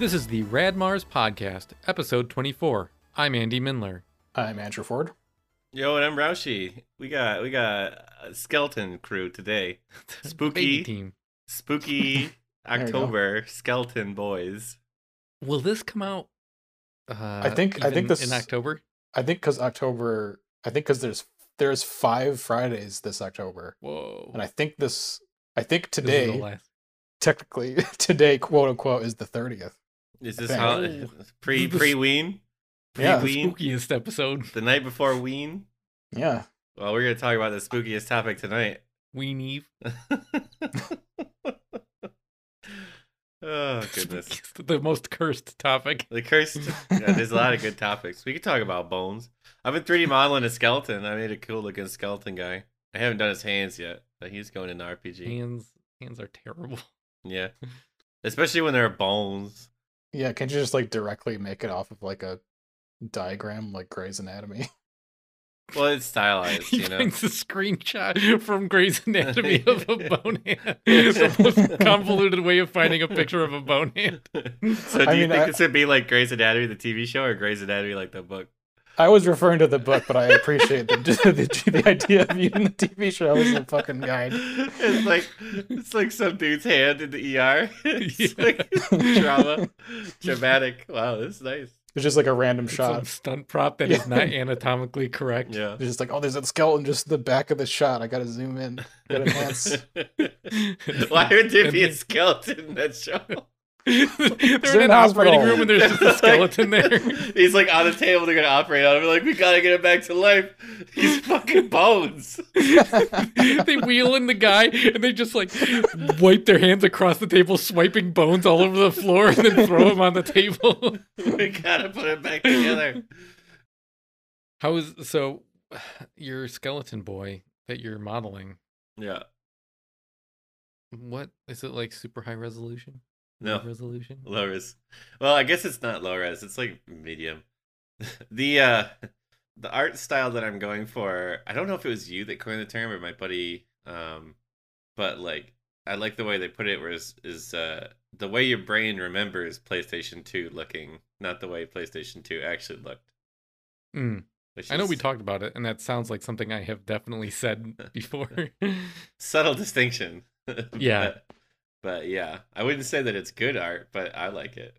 This is the Radmars Podcast, episode 24. I'm Andy Mindler. I'm Andrew Ford. Yo, and I'm Roushi. We got we got a skeleton crew today. Baby Spooky, team. spooky. October skeleton boys. Will this come out? Uh, I think- I think this- in October. I think because October, I think because there's there's five Fridays this October, Whoa! and I think this, I think This is the today, last- technically today, quote unquote, is the thirtieth. Is this think. how pre This is pre ween? Pre yeah, ween? spookiest episode. The night before ween? Yeah, Well, we're gonna talk about the spookiest topic tonight. Ween Eve. oh goodness. Spookiest- the most cursed topic. The cursed. Yeah, there's a lot of good topics. We could talk about bones. I've been 3D modeling a skeleton. I made a cool looking skeleton guy. I haven't done his hands yet, but he's going into RPG. Hands, hands are terrible. Yeah. Especially when there are bones. Yeah. Can't you just like directly make it off of like a diagram like Grey's Anatomy? Well, it's stylized, He you know. finds a screenshot from Grey's Anatomy of a bone hand. the most convoluted way of finding a picture of a bone hand. so do I you mean, think I- this would be like Grey's Anatomy, the TV show, or Grey's Anatomy, like the book? I was referring to the book, but I appreciate the the, the idea of using the TV show as a fucking guide. It's like it's like some dude's hand in the ER. It's Yeah. like drama, dramatic. Wow, this is nice. It's just like a random Some shot. stunt prop that is Yeah. not anatomically correct. Yeah. It's just like, oh, there's a skeleton just in the back of the shot. I gotta zoom in. Gotta enhance. Why would there be a skeleton in that show? They're They're in in an operating room and there's just a skeleton there. He's like on the table. They're gonna operate on him. Like we gotta get him back to life. He's fucking bones. they wheel in the guy and they just like wipe their hands across the table, swiping bones all over the floor, and then throw him on the table. we gotta put him back together. How is so? Your skeleton boy that you're modeling. Yeah. What is it like? Super high resolution? No. Resolution. Low res. Well, I guess it's not low res. It's like medium. the uh the art style that I'm going for, I don't know if it was you that coined the term or my buddy um but like I like the way they put it where is is uh the way your brain remembers PlayStation 2 looking, not the way PlayStation 2 actually looked. Mm. Which I know we talked about it, and that sounds like something I have definitely said before. subtle distinction. Yeah. But, yeah, I wouldn't say that it's good art, but I like it.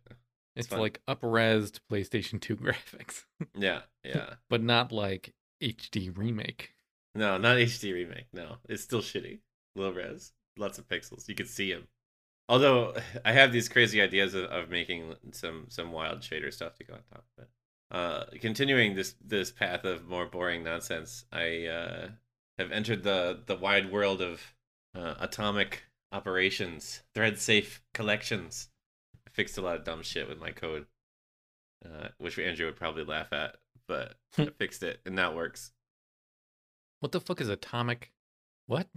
it's fun. like up-resed PlayStation 2 graphics, Yeah, yeah. but not like HD remake. No, not HD remake. No, it's still shitty. Low res, lots of pixels. You can see him. Although I have these crazy ideas of, of making some some wild shader stuff to go on top of it. Uh, continuing this this path of more boring nonsense, I uh, have entered the the wide world of uh, atomic operations, thread safe collections. I fixed a lot of dumb shit with my code, uh, which Andrew would probably laugh at, but I fixed it and that works. What the fuck is atomic? What?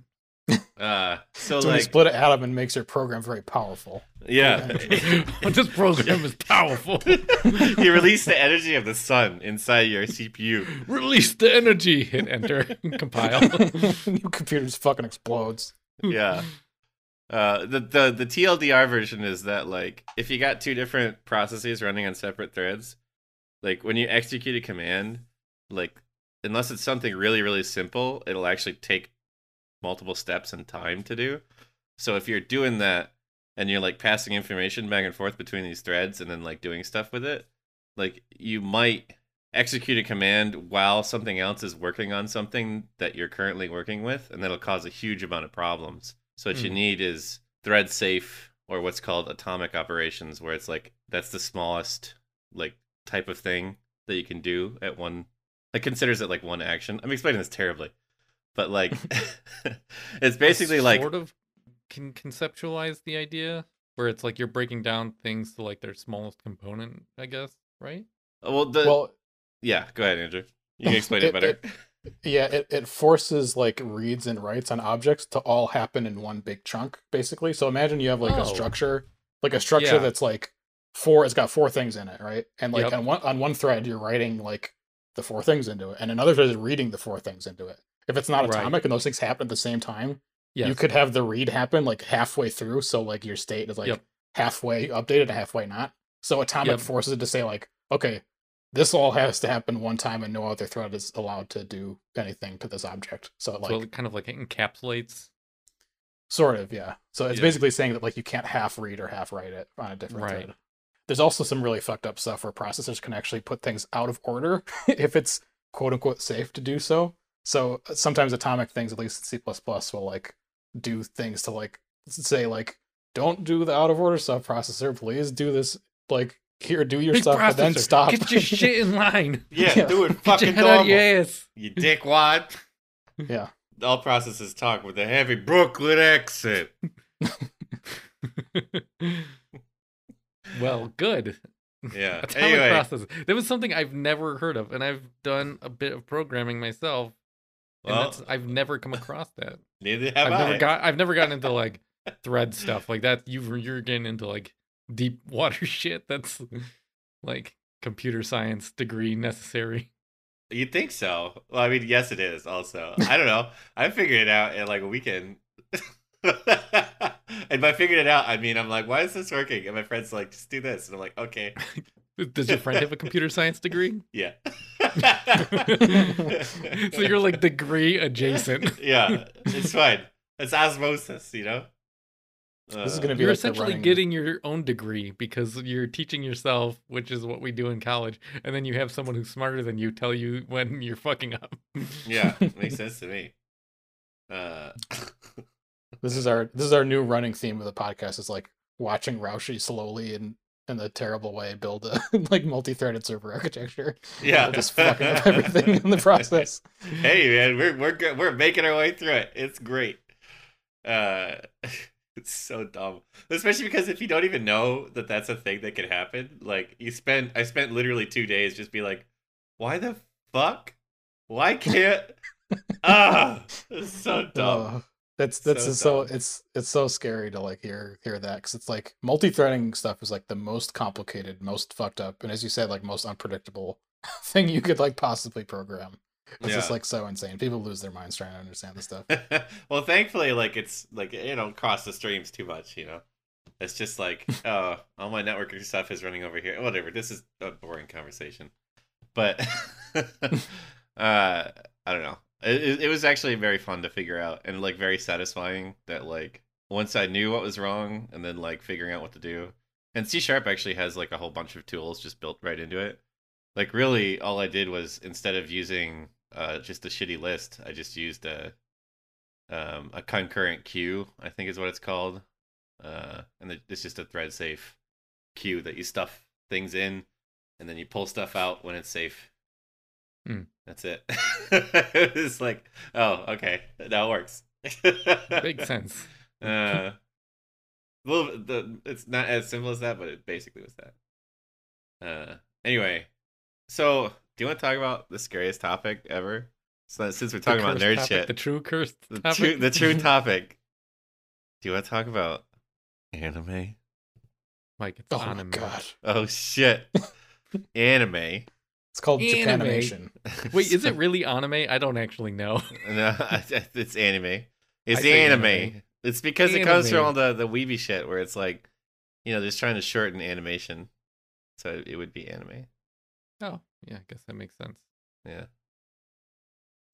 Uh, so So like, split an atom and makes your program very powerful. yeah, this program is powerful. you release the energy of the sun inside your CPU. Release the energy. Hit enter. And compile. New computer just fucking explodes. Yeah. Uh, the, the the TLDR version is that like if you got two different processes running on separate threads, like when you execute a command, like unless it's something really really simple, it'll actually take multiple steps and time to do. So if you're doing that and you're like passing information back and forth between these threads and then like doing stuff with it, like you might execute a command while something else is working on something that you're currently working with, and that'll cause a huge amount of problems. So what you Mm. need is thread safe or what's called atomic operations, where it's like that's the smallest like type of thing that you can do at one. It considers it like one action. I'm explaining this terribly, but like it's basically like sort of can conceptualize the idea where it's like you're breaking down things to like their smallest component, I guess, right? well the well, yeah. Go ahead, Andrew. You can explain it It- better. it- yeah, it, it forces like reads and writes on objects to all happen in one big chunk, basically. So imagine you have like Oh. a structure, like a structure Yeah. that's like four, it's got four things in it, right? And like Yep. on one on one thread, you're writing like the four things into it, and another thread is reading the four things into it. If it's not Right. atomic and those things happen at the same time, Yes. you could have the read happen like halfway through, so like your state is like Yep. halfway updated and halfway not. So Atomic Yep. forces it to say like, okay, this all has to happen one time, and no other thread is allowed to do anything to this object. So like, so it kind of like encapsulates. Sort of, yeah. So it's Yeah. basically saying that like you can't half read or half write it on a different Right. thread. There's also some really fucked up stuff where processors can actually put things out of order if it's quote unquote safe to do so. So uh, sometimes atomic things, at least in C will like do things to like say like don't do the out of order stuff processor. Please do this like here, do your Big stuff, and then processor, stop. Get your shit in line. Yeah, Yeah. do it Get your fucking head out of your ass. You dickwad. yeah. All processes talk with a heavy Brooklyn accent. well, good. Yeah. Atomic anyway, process. That was something I've never heard of, and I've done a bit of programming myself. And well, that's I've never come across that. neither have I've I. never got I've never gotten into like thread stuff like that. You you're getting into like deep water shit. That's like computer science degree necessary. You'd think so? Well, I mean, yes, it is. Also, I don't know. I figured it out in like a weekend. and by figured it out, I mean I'm like, why is this working? And my friend's like, just do this, and I'm like, okay, Does your friend have a computer science degree? yeah. So you're like degree adjacent. yeah, it's fine. It's osmosis, you know. This is Uh, gonna be You're like essentially getting your own degree because you're teaching yourself, which is what we do in college, and then you have someone who's smarter than you tell you when you're fucking up. Yeah, makes sense to me. Uh, This is our this is our new running theme of the podcast. Is like watching Roushi slowly and in a terrible way build a like multi-threaded server architecture. yeah, just fucking up everything in the process. Hey man, we're we're good. We're making our way through it. It's great. Uh, it's so dumb, especially because if you don't even know that that's a thing that could happen, like you spent I spent literally two days just be like, why the fuck? Why can't? ah, it's so dumb. Uh, that's that's So so, it's it's so scary to like hear hear that because it's like multi-threading stuff is like the most complicated, most fucked up, and as you said, like most unpredictable thing you could like possibly program. It's just like so insane. People lose their minds trying to understand this stuff. well, thankfully, like it's like you don't cross the streams too much. You know, it's just like oh, all my networking stuff is running over here. Whatever. This is a boring conversation, but uh, I don't know. It, it, it was actually very fun to figure out and like very satisfying that like once I knew what was wrong and then like figuring out what to do. And C sharp actually has like a whole bunch of tools just built right into it. Like really, all I did was instead of using uh, just a shitty list, I just used a um, a concurrent queue. I think is what it's called. Uh, and it- it's just a thread safe queue that you stuff things in, and then you pull stuff out when it's safe. Hmm. That's it. it's like, oh, okay, that works. Makes sense. Uh, well, the it's not as simple as that, but it basically was that. Uh, anyway, so do you want to talk about the scariest topic ever? So since we're talking about nerd topic, shit, The true cursed the topic. true the true topic. Do you want to talk about anime? like it's Oh my anime. god, Oh shit, anime. it's called Anime. Japanimation. Wait, is it really anime? I don't actually know. no, it's anime. It's I anime. anime. It's because it comes from all the the weeby shit where it's like, you know, just trying to shorten animation, so it would be anime. Oh, yeah, I guess that makes sense. Yeah.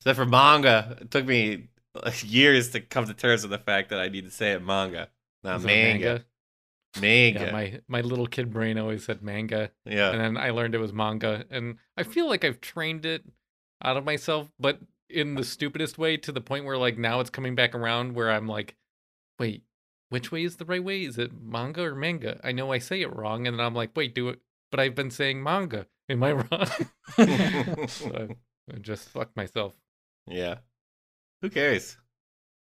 Except for manga, it took me like, years to come to terms with the fact that I need to say it manga, not Is it manga. Manga. Yeah, my my little kid brain always said manga, Yeah. and then I learned it was manga, and I feel like I've trained it out of myself, but in the stupidest way to the point where like now it's coming back around where I'm like, wait, which way is the right way? Is it manga or manga? I know I say it wrong, and then I'm like, wait, do it, but I've been saying manga. Am I wrong? So I, I just fucked myself. yeah. Who cares?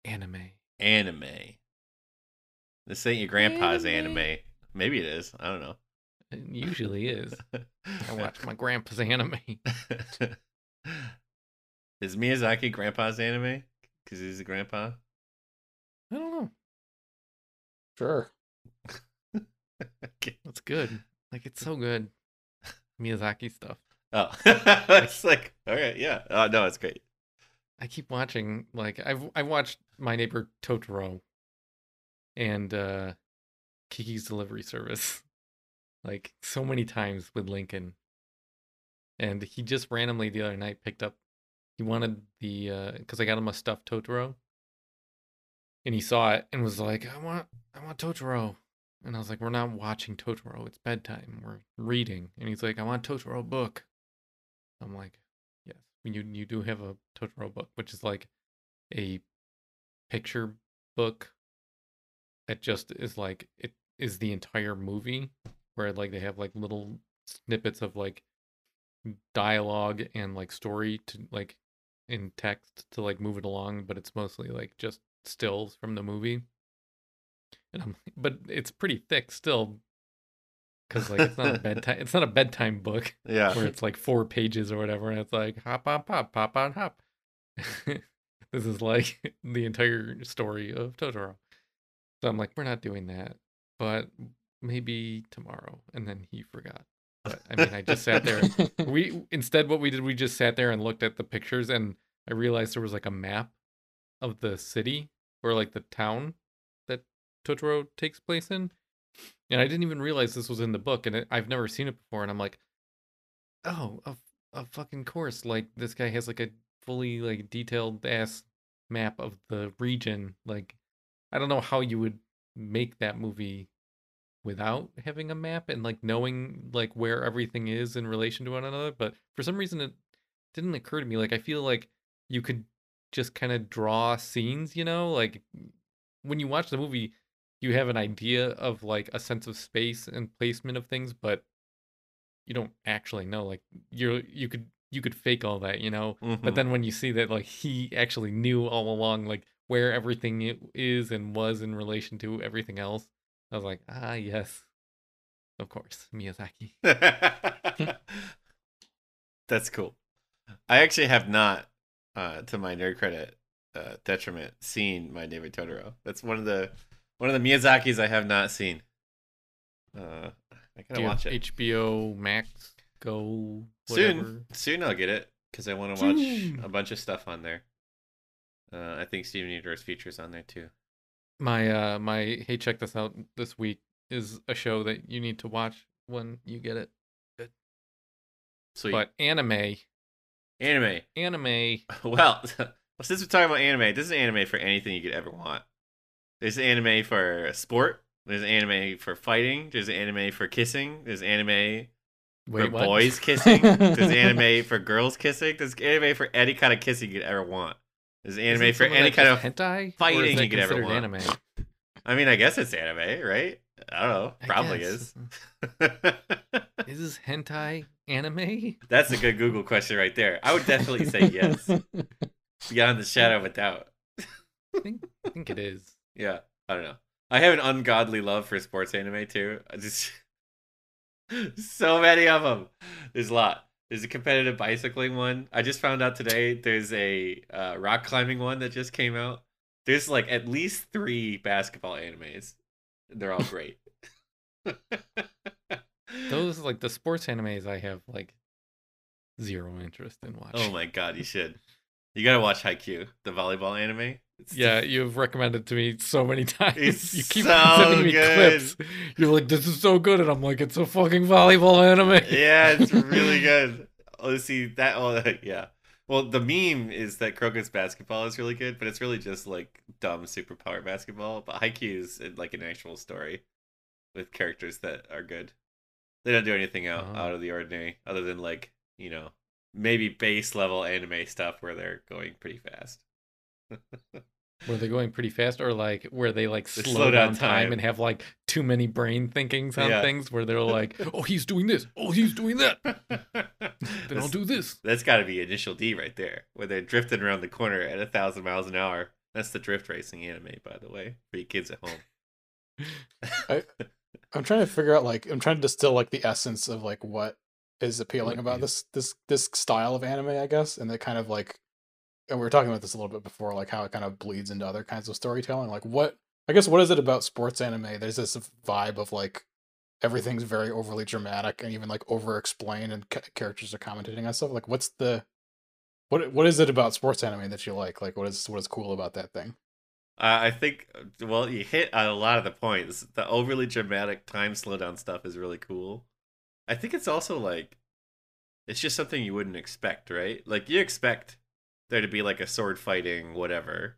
Anime. Anime. This ain't your grandpa's Anime. anime. Maybe it is. I don't know. It usually is. I watch my grandpa's anime. is Miyazaki grandpa's anime? Because he's a grandpa? I don't know. Sure. Okay. It's good. Like it's so good. Miyazaki stuff. Oh, it's like, all right, yeah. Oh, no, it's great. I keep watching like I've I watched My Neighbor Totoro and uh Kiki's Delivery Service. like so many times with Lincoln. And he just randomly the other night picked up he wanted the uh because I got him a stuffed Totoro. And he saw it and was like, I want I want Totoro. And I was like, We're not watching Totoro, it's bedtime. We're reading. And he's like, I want Totoro book. I'm like, Yes. You you do have a Totoro book, which is like a picture book that just is like it is the entire movie where like they have like little snippets of like dialogue and like story to like in text to like move it along but it's mostly like just stills from the movie and i'm but it's pretty thick still because like it's not a bedtime it's not a bedtime book Yeah. where it's like four pages or whatever, and it's like hop on pop, pop on hop. this is like the entire story of Totoro. So I'm like, we're not doing that, but maybe tomorrow. And then he forgot. But I mean, I just sat there. We instead, what we did, we just sat there and looked at the pictures, and I realized there was like a map of the city or like the town Totoro takes place in. And I didn't even realize this was in the book, and I've never seen it before. And I'm like, oh, a, a fucking course. Like this guy has like a fully like detailed ass map of the region. Like, I don't know how you would make that movie without having a map and like knowing like where everything is in relation to one another. But for some reason, it didn't occur to me. Like, I feel like you could just kind of draw scenes, you know, like when you watch the movie, you have an idea of like a sense of space and placement of things, but you don't actually know. Like you're you could you could fake all that, you know. But Mhm. then when you see that like he actually knew all along like where everything is and was in relation to everything else, I was like, ah yes. Of course, Miyazaki. That's cool. I actually have not, uh, to my nerd credit uh, detriment, seen My Neighbor Totoro. That's one of the one of the Miyazakis I have not seen. Uh, I gotta watch it HBO Max Go whatever? soon. Soon I'll get it because I want to watch a bunch of stuff on there. Uh, I think Steven Universe features on there too. My uh my hey check this out this week is a show that you need to watch when you get it. Sweet. But anime, anime. anime Well, since we're talking about anime, this is anime for anything you could ever want. There's anime for sport. There's anime for fighting. There's anime for kissing. There's anime for what? boys kissing. There's anime for girls kissing. There's anime for any kind of kissing you could ever want. There's anime for any kind of. hentai fighting you could ever want. Anime? I mean, I guess it's anime, right? I don't know. Probably is. Is this hentai anime? That's a good Google question right there. I would definitely say yes, beyond the shadow of a doubt. I think I think it is. Yeah, I don't know. I have an ungodly love for sports anime too. I just so many of them. There's a lot. There's a competitive bicycling one. I just found out today. There's a uh, rock climbing one that just came out. There's like at least three basketball animes. They're all great. Those like the sports animes I have like zero interest in watching. Oh my god, you should. You gotta watch Haikyuu, the volleyball anime. Yeah, you've recommended to me so many times. It's you keep so sending me good. clips. You're like, this is so good, and I'm like, it's a fucking volleyball anime. yeah, it's really good. Oh, see that? Oh, yeah. Well, the meme is that Kuroko's basketball is really good, but it's really just like dumb superpower basketball. But Haikyuu is uh, like an actual story with characters that are good. They don't do anything out Oh. out of the ordinary, other than like you know maybe base level anime stuff where they're going pretty fast. Were they going pretty fast, or like where they like They slow, down, time. time. and have like too many brain thinkings on Yeah. things? Where they're like, oh, he's doing this. Oh, he's doing that. Then I'll do this. That's got to be initial D right there, where they're drifting around the corner at a thousand miles an hour. That's the drift racing anime, by the way, for you kids at home. I'm trying to figure out like I'm trying to distill like the essence of like what is appealing What about is- this this this style of anime, I guess, and the kind of like and we were talking about this a little bit before, like how it kind of bleeds into other kinds of storytelling. Like what I guess what is it about sports anime? There's this vibe of like everything's very overly dramatic and even like over explained and ca- characters are commentating on stuff. Like what's the what what is it about sports anime that you like? Like what is what is cool about that thing? Uh, I think, well, you hit on a lot of the points. The overly dramatic time slowdown stuff is really cool. I think it's also like, it's just something you wouldn't expect, right? Like, you expect there to be like a sword fighting, whatever.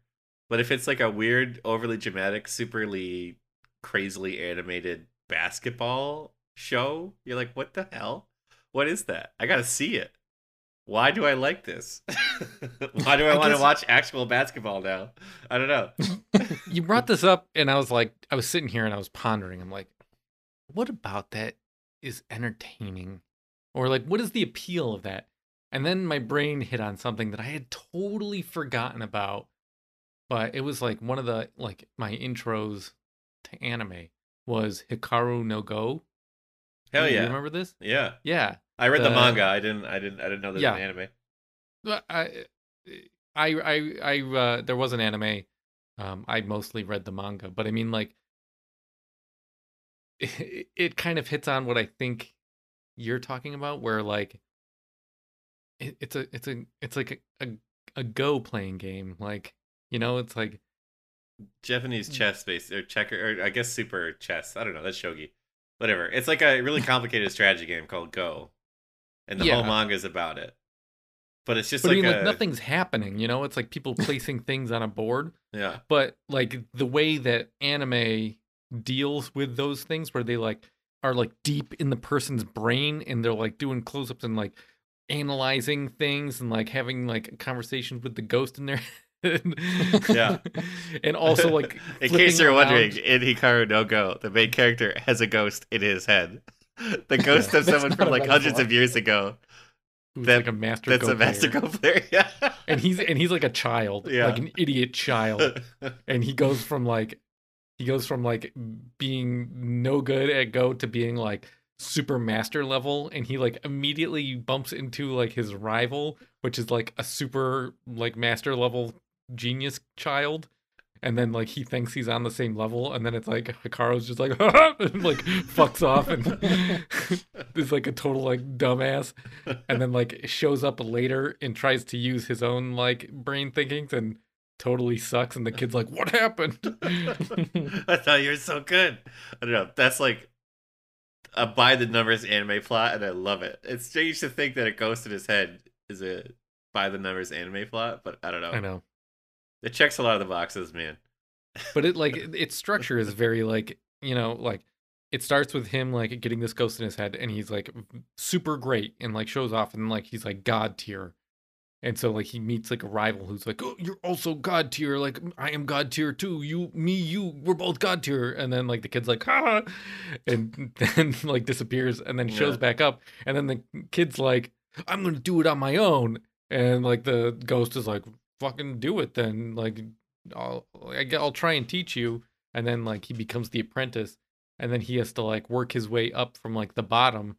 But if it's like a weird, overly dramatic, superly, crazily animated basketball show, you're like, what the hell? What is that? I gotta see it. Why do I like this? Why do I, I want to watch actual basketball now? I don't know. you brought this up and I was like I was sitting here and I was pondering. I'm like, what about that is entertaining? Or like what is the appeal of that? And then my brain hit on something that I had totally forgotten about. But it was like one of the like my intros to anime was Hikaru no Go. Hell You yeah, remember this? yeah. Yeah. I read the The- manga. I didn't. I didn't. I didn't know there was an anime. I, I, I, I, uh, there was an anime. Um, I mostly read the manga, but I mean, like, it, it kind of hits on what I think you're talking about, where like, it, it's a, it's a, it's like a, a, a Go playing game. Like, you know, it's like, Japanese Mm. chess based or checker or I guess super chess. I don't know. That's shogi. Whatever. It's like a really complicated strategy game called Go, and the whole Yeah. manga is about it. But it's just but like I mean, a like nothing's happening. You know, it's like people placing things on a board. yeah. but like the way that anime deals with those things where they like are like deep in the person's brain and they're like doing close-ups and like analyzing things and like having like conversations with the ghost in their head. Yeah. and also like in case you're around- wondering, in Hikaru no Go, the main character has a ghost in his head. The ghost of someone from like hundreds of years ago. who's that- like a master That's Go a master player. Go player. Yeah. and he's and he's like a child Yeah. like an idiot child and he goes from like he goes from like being no good at go to being like super master level and he like immediately bumps into like his rival which is like a super like master level genius child and then like he thinks he's on the same level and then it's like Hikaru's just like and like fucks off and is like a total like dumbass and then like shows up later and tries to use his own like brain thinkings and totally sucks and the kid's like what happened I thought you were so good. I don't know. That's like a by the numbers anime plot, and I love it. It's strange to think that a ghost in his head is a by the numbers anime plot, but I don't know. i know It checks a lot of the boxes, man. but it like its structure is very like you know like it starts with him like getting this ghost in his head and he's like super great and like shows off and like he's like god tier and so like he meets like a rival who's like oh you're also god tier like i am god tier too. You me you we're both god tier. And then like the kid's like ha and then like disappears and then shows Yeah. back up. And then the kid's like i'm gonna do it on my own. And like the ghost is like fucking do it then. Like I'll I'll try and teach you. And then like he becomes the apprentice. And then he has to like work his way up from like the bottom.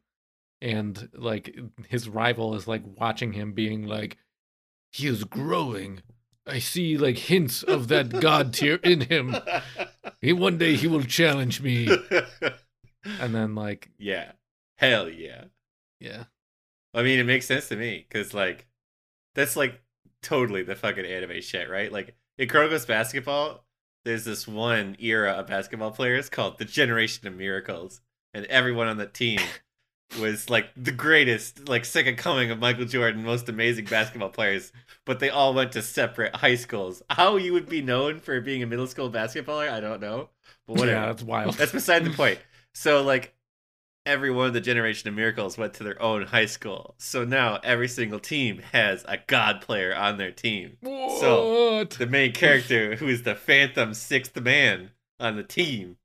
And like his rival is like watching him being like he is growing I see like hints of that god tier in him he one day he will challenge me and then like yeah. Hell yeah. yeah I mean, it makes sense to me because, like, that's like totally the fucking anime shit, right? Like, in Kuroko's basketball, there's this one era of basketball players called the Generation of Miracles, and everyone on the team was like the greatest, like, second coming of Michael Jordan, most amazing basketball players, but they all went to separate high schools. How you would be known for being a middle school basketballer, I don't know, but whatever. yeah that's wild That's beside the point. So like every one of the generation of miracles went to their own high school. So now every single team has a god player on their team. What? So, The main character who is the phantom sixth man on the team,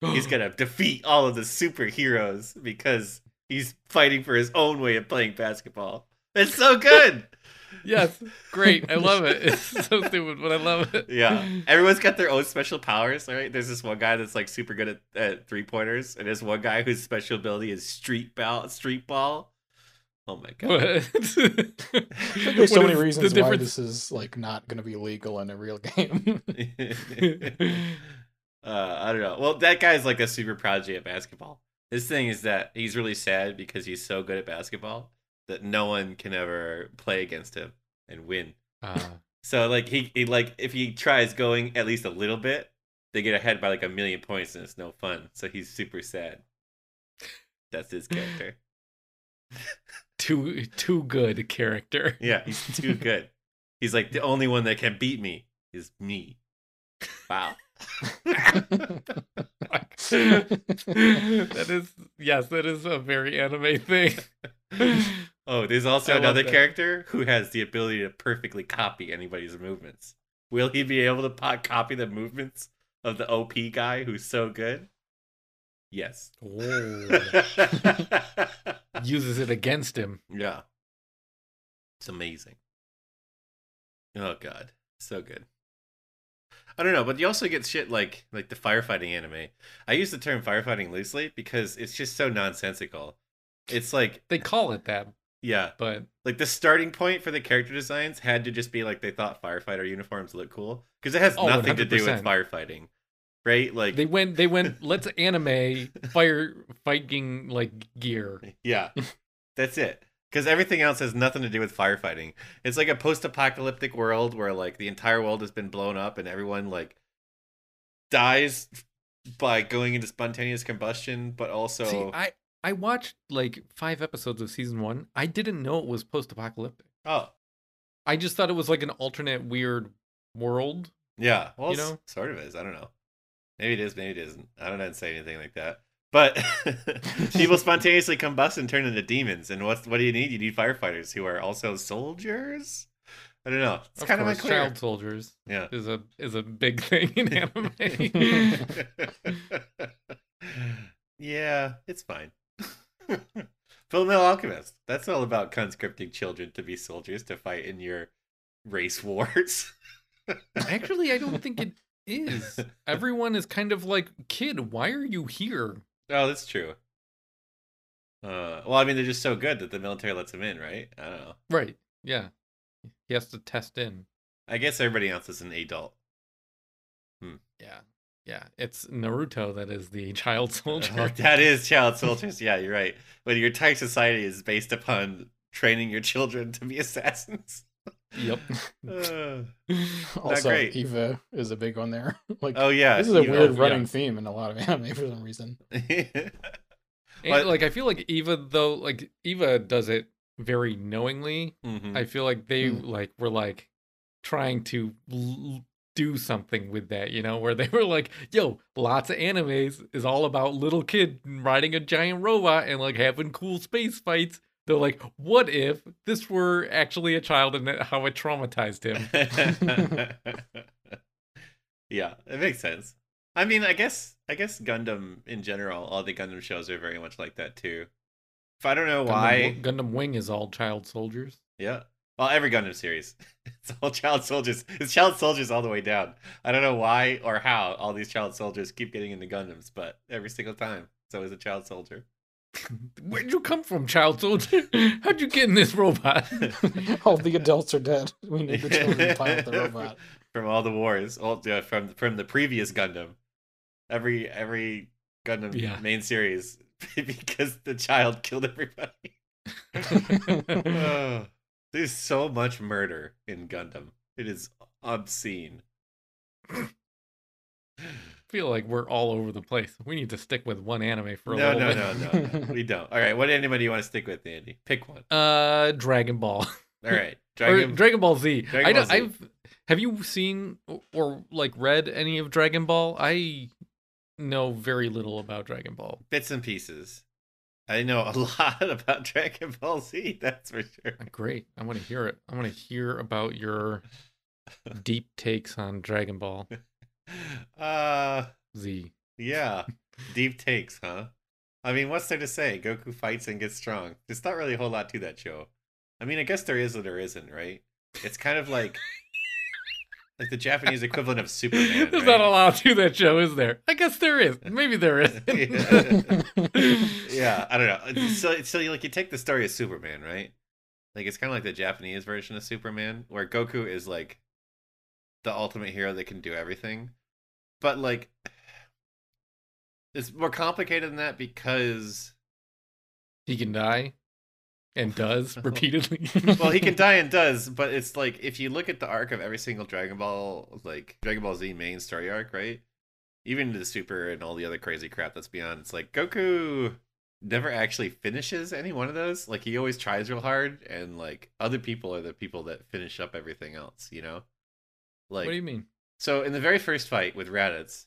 he's going to defeat all of the superheroes because he's fighting for his own way of playing basketball. It's so good. yes great I love it it's so stupid but I love it Yeah, everyone's got their own special powers, right? There's this one guy that's like super good at, at three pointers, and there's one guy whose special ability is street ball. Street ball. Oh my god! There's so many is the reasons why difference? this is like not going to be legal in a real game. uh, I don't know. Well, that guy's like a super prodigy at basketball. His thing is that he's really sad because he's so good at basketball that no one can ever play against him and win. Uh, So like he, he like if he tries going at least a little bit, they get ahead by like a million points and it's no fun. So he's super sad. That's his character. Too too good character. Yeah, he's too good. He's like the only one that can beat me is me. Wow. that is yes, that is a very anime thing. oh, there's also I another character who has the ability to perfectly copy anybody's movements. Will he be able to po- copy the movements of the OP guy who's so good? Yes. Oh. Uses it against him. yeah. It's amazing. Oh god, so good. I don't know, but you also get shit like like the firefighting anime. I use the term firefighting loosely because it's just so nonsensical. It's like They call it that, yeah, but like the starting point for the character designs had to just be like they thought firefighter uniforms look cool because it has Oh, nothing to do with firefighting, right? Like they went they went let's anime fire fighting like gear. yeah, that's it. Because everything else has nothing to do with firefighting. It's like a post-apocalyptic world where like the entire world has been blown up and everyone like dies by going into spontaneous combustion, but also See, I I watched like 5 episodes of season 1. I didn't know it was post-apocalyptic. oh I just thought it was like an alternate weird world. yeah, well, You know? sort of is. I don't know. Maybe it is. Maybe it isn't. I don't know to say anything like that. But people spontaneously combust and turn into demons. And what's what do you need? You need firefighters who are also soldiers. I don't know. It's Of kind of course, unclear. child soldiers Yeah. is a is a big thing in anime. yeah, it's fine. Full Metal Alchemist. That's all about conscripting children to be soldiers to fight in your race wars. Actually, I don't think it is. Everyone is kind of like, kid, why are you here? Oh, that's true. Uh, well, I mean, they're just so good that the military lets them in, right? I don't know. Right. Yeah. He has to test in. I guess everybody else is an adult. Hmm. Yeah. Yeah. It's Naruto that is the child soldier. Oh, that is child soldiers. Yeah, you're right. But your entire society is based upon training your children to be assassins. Yep. Uh, also, great. Eva is a big one there. like, oh yeah, this is a you weird know, running theme in a lot of anime for some reason. yeah. And, But- like I feel like Eva though, like Eva does it very knowingly. Mhm. I feel like they Mm. like were like trying to l- do something with that, you know, where they were like, "Yo, lots of animes is all about little kid riding a giant robot and like having cool space fights." They're like, "What if this were actually a child and how it traumatized him?" yeah, it makes sense. I mean, I guess I guess Gundam in general, all the Gundam shows are very much like that too. If I don't know why, Gundam, Gundam Wing is all child soldiers. yeah. Well, every Gundam series, it's all child soldiers. It's child soldiers all the way down. I don't know why or how all these child soldiers keep getting into Gundams, but every single time, it's always a child soldier. Where'd you come from, child soldier? How'd you get in this robot? All the adults are dead. We need the children to pilot the robot. from all the wars, all uh, from from the previous Gundam, every every Gundam Yeah. main series, because the child killed everybody. Ugh. There's so much murder in Gundam. It is obscene. Feel like we're all over the place. We need to stick with one anime for a No, little no, bit. no, no, no. We don't. All right, what anime do you want to stick with, Andy? Pick one. Uh, Dragon Ball All right, or Dragon. Dragon Ball Z. Dragon I Ball don't, Z. I've have you seen or, or like read any of Dragon Ball? I know very little about Dragon Ball. Bits and pieces. I know a lot about Dragon Ball Z. That's for sure. Uh, Great. I want to hear it. I want to hear about your deep takes on Dragon Ball Uh, Z. yeah. Deep takes, huh? I mean, what's there to say? Goku fights and gets strong. There's not really a whole lot to that show. I mean, I guess there is or there isn't, right? It's kind of like like the Japanese equivalent of Superman. There's right? not a lot to that show, is there? I guess there is. Maybe there is. yeah, I don't know. So, so you like you take the story of Superman, right? Like it's kind of like the Japanese version of Superman, where Goku is like the ultimate hero that can do everything, but like it's more complicated than that because He can die. and does repeatedly. well, he can die and does, but it's like if you look at the arc of every single Dragon Ball, like Dragon Ball Z main story arc, right? Even the Super and all the other crazy crap that's beyond, it's like Goku never actually finishes any one of those. Like he always tries real hard, and like other people are the people that finish up everything else. You know, like what do you mean? So in the very first fight with Raditz,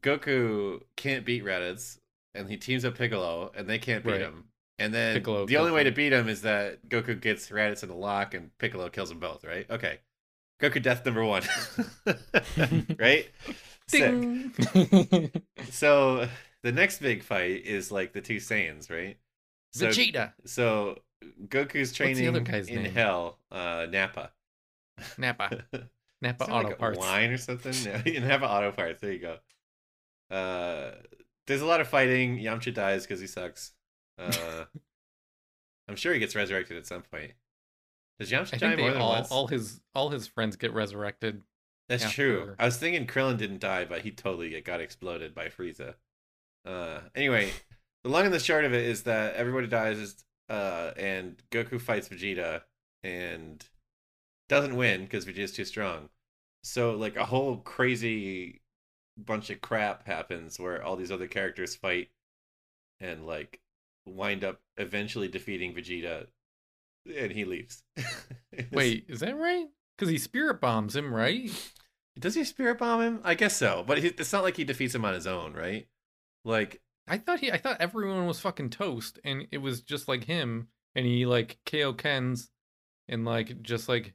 Goku can't beat Raditz, and he teams up Piccolo, and they can't beat Right. him. And then Piccolo the only kills way to beat him is that Goku gets Raditz in the lock, and Piccolo kills them both. Right? Okay. Goku death number one. right? Sick. So the next big fight is like the two Saiyans, right? So Vegeta, so Goku's the training other guy's in name? hell, uh, Nappa. Nappa, Sound Auto like Parts. wine or something. No, have auto parts. There you go. Uh, there's a lot of fighting. Yamcha dies because he sucks. Uh, I'm sure he gets resurrected at some point. Does Yamcha I die more than all, once? all his all his friends get resurrected. That's true. I was thinking Krillin didn't die, but he totally got exploded by Frieza. Uh, anyway, the long and the short of it is that everybody dies, uh, and Goku fights Vegeta and doesn't win because Vegeta's too strong. So like a whole crazy bunch of crap happens where all these other characters fight and like wind up eventually defeating Vegeta, and he leaves. Wait, is that right? Because he spirit bombs him, right? Does he spirit bomb him? I guess so, but it's not like he defeats him on his own, right? Like, I thought he, I thought everyone was fucking toast, and it was just like him, and he like Kaioken's, and like just like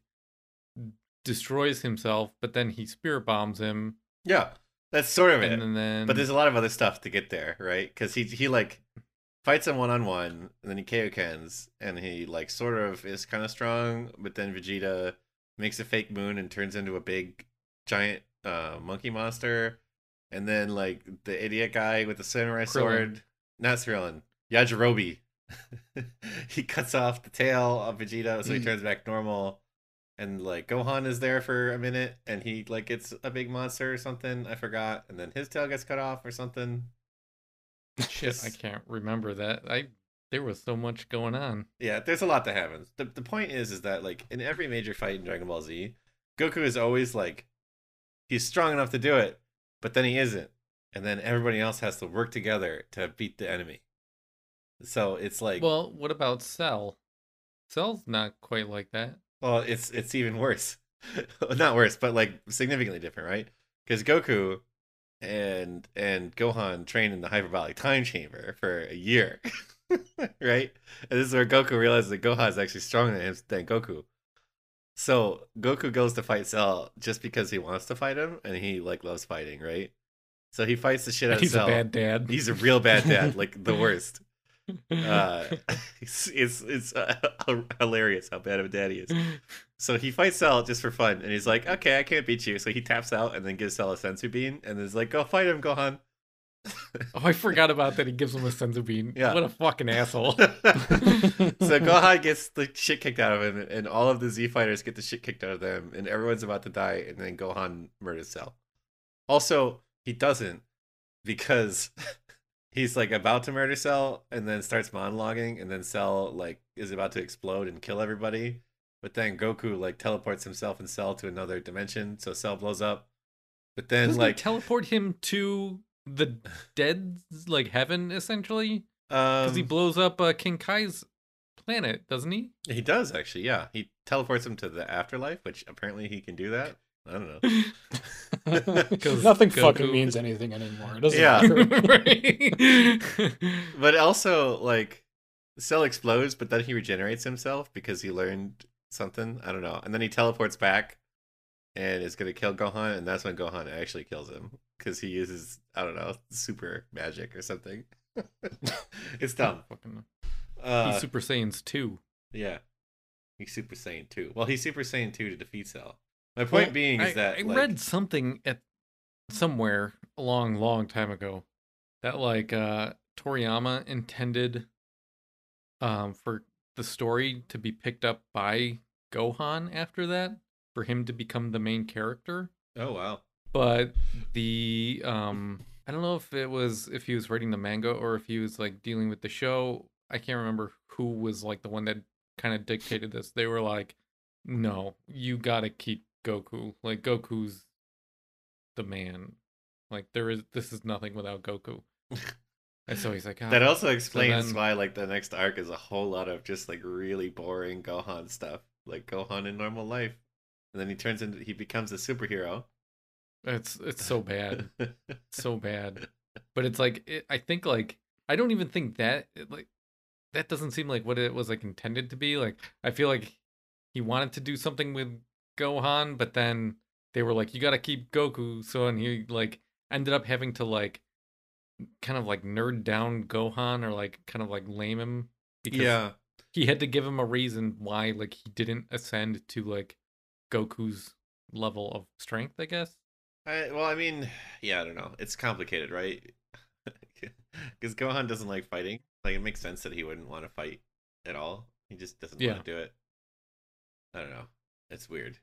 destroys himself, but then he spirit bombs him, yeah, that's sort of it. and then but there's a lot of other stuff to get there, right? Because he he like fights him one on one, and then he Kaiokens, and he like sort of is kind of strong, but then Vegeta makes a fake moon and turns into a big giant uh, monkey monster, and then like the idiot guy with the samurai Krillin. sword, not Krillin, Yajirobe. he cuts off the tail of Vegeta, so he Mm. turns back normal. And like Gohan is there for a minute, and he like gets a big monster or something. I forgot, and then his tail gets cut off or something. shit, I can't remember that. I there was so much going on. Yeah, there's a lot that happens. The the point is is that like in every major fight in Dragon Ball Z, Goku is always like he's strong enough to do it, but then he isn't. And then everybody else has to work together to beat the enemy. So it's like well, Well, what about Cell? Cell's not quite like that. It's it's even worse. Not worse, but like significantly different, right? Cuz Goku and and Gohan train in the hyperbolic time chamber for a year. right? And this is where Goku realizes that Gohan is actually stronger than him than Goku. So Goku goes to fight Cell just because he wants to fight him and he like loves fighting, right? So he fights the shit out of Cell. He's a bad dad. He's a real bad dad, like the worst. Uh, it's it's, it's uh, hilarious how bad of a dad he is. So he fights Cell just for fun, and he's like, "Okay, I can't beat you." So he taps out and then gives Cell a senzu bean, and is like, "Go fight him, Gohan." oh, I forgot about that. He gives him a senzu bean. Yeah. What a fucking asshole. so Gohan gets the shit kicked out of him, and all of the Z fighters get the shit kicked out of them, and everyone's about to die, and then Gohan murders Cell. Also, he doesn't because he's like about to murder Cell, and then starts monologuing, and then Cell like is about to explode and kill everybody, but then Goku like teleports himself and Cell to another dimension, so Cell blows up. But then Doesn't like teleport him to the dead, like heaven, essentially? Because um, he blows up uh, King Kai's planet, doesn't he? he does actually, yeah. He teleports him to the afterlife, which apparently he can do that. I don't know. 'Cause Nothing fucking means anything anymore. It doesn't Yeah. matter. But also, like, Cell explodes, but then he regenerates himself because he learned something. I don't know. And then he teleports back and is going to kill Gohan, and that's when Gohan actually kills him because he uses, I don't know, super magic or something. it's dumb. Fucking- Uh, he's Super Saiyans 2. yeah. He's Super Saiyan 2. Well, he's Super Saiyan 2 to defeat Cell. My point Well, being is I, that. I like, read something at somewhere a long, long time ago that like uh Toriyama intended um for the story to be picked up by Gohan after that for him to become the main character. Oh, wow. But the um I don't know if it was if he was writing the manga or if he was like dealing with the show. I can't remember who was like the one that kind of dictated this. They were like, "No, you got to keep Goku. Like Goku's the man. Like there is this is nothing without Goku." And so he's like, "Ah." That also explains then- why like the next arc is a whole lot of just like really boring Gohan stuff, like Gohan in normal life, and then he turns into he becomes a superhero. It's it's so bad, so bad. But it's like it, I think like I don't even think that it, like that doesn't seem like what it was like intended to be. Like I feel like he wanted to do something with Gohan, but then they were like, "You got to keep Goku." So and he like ended up having to like kind of like nerd down Gohan or like kind of like lame him because yeah, he had to give him a reason why like he didn't ascend to like Goku's level of strength. I guess. I, well, I mean, yeah, I don't know. It's complicated, right? Because Gohan doesn't like fighting. Like, it makes sense that he wouldn't want to fight at all. He just doesn't Yeah. want to do it. I don't know. It's weird.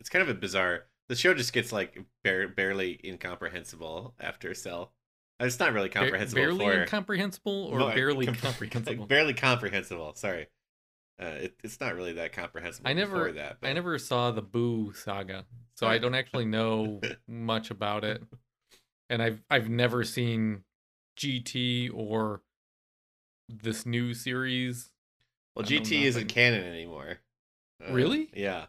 It's kind of a bizarre. The show just gets like bare, barely incomprehensible after Cell. Uh, It's not really Ba- comprehensible barely for incomprehensible or No, barely com- comprehensible. barely comprehensible. Sorry, uh, it, it's not really that comprehensible. I never, that. I never saw the Boo saga, so I don't actually know much about it, and I've I've never seen GT or this new series. Well, GT isn't canon anymore. Uh, Really? Yeah.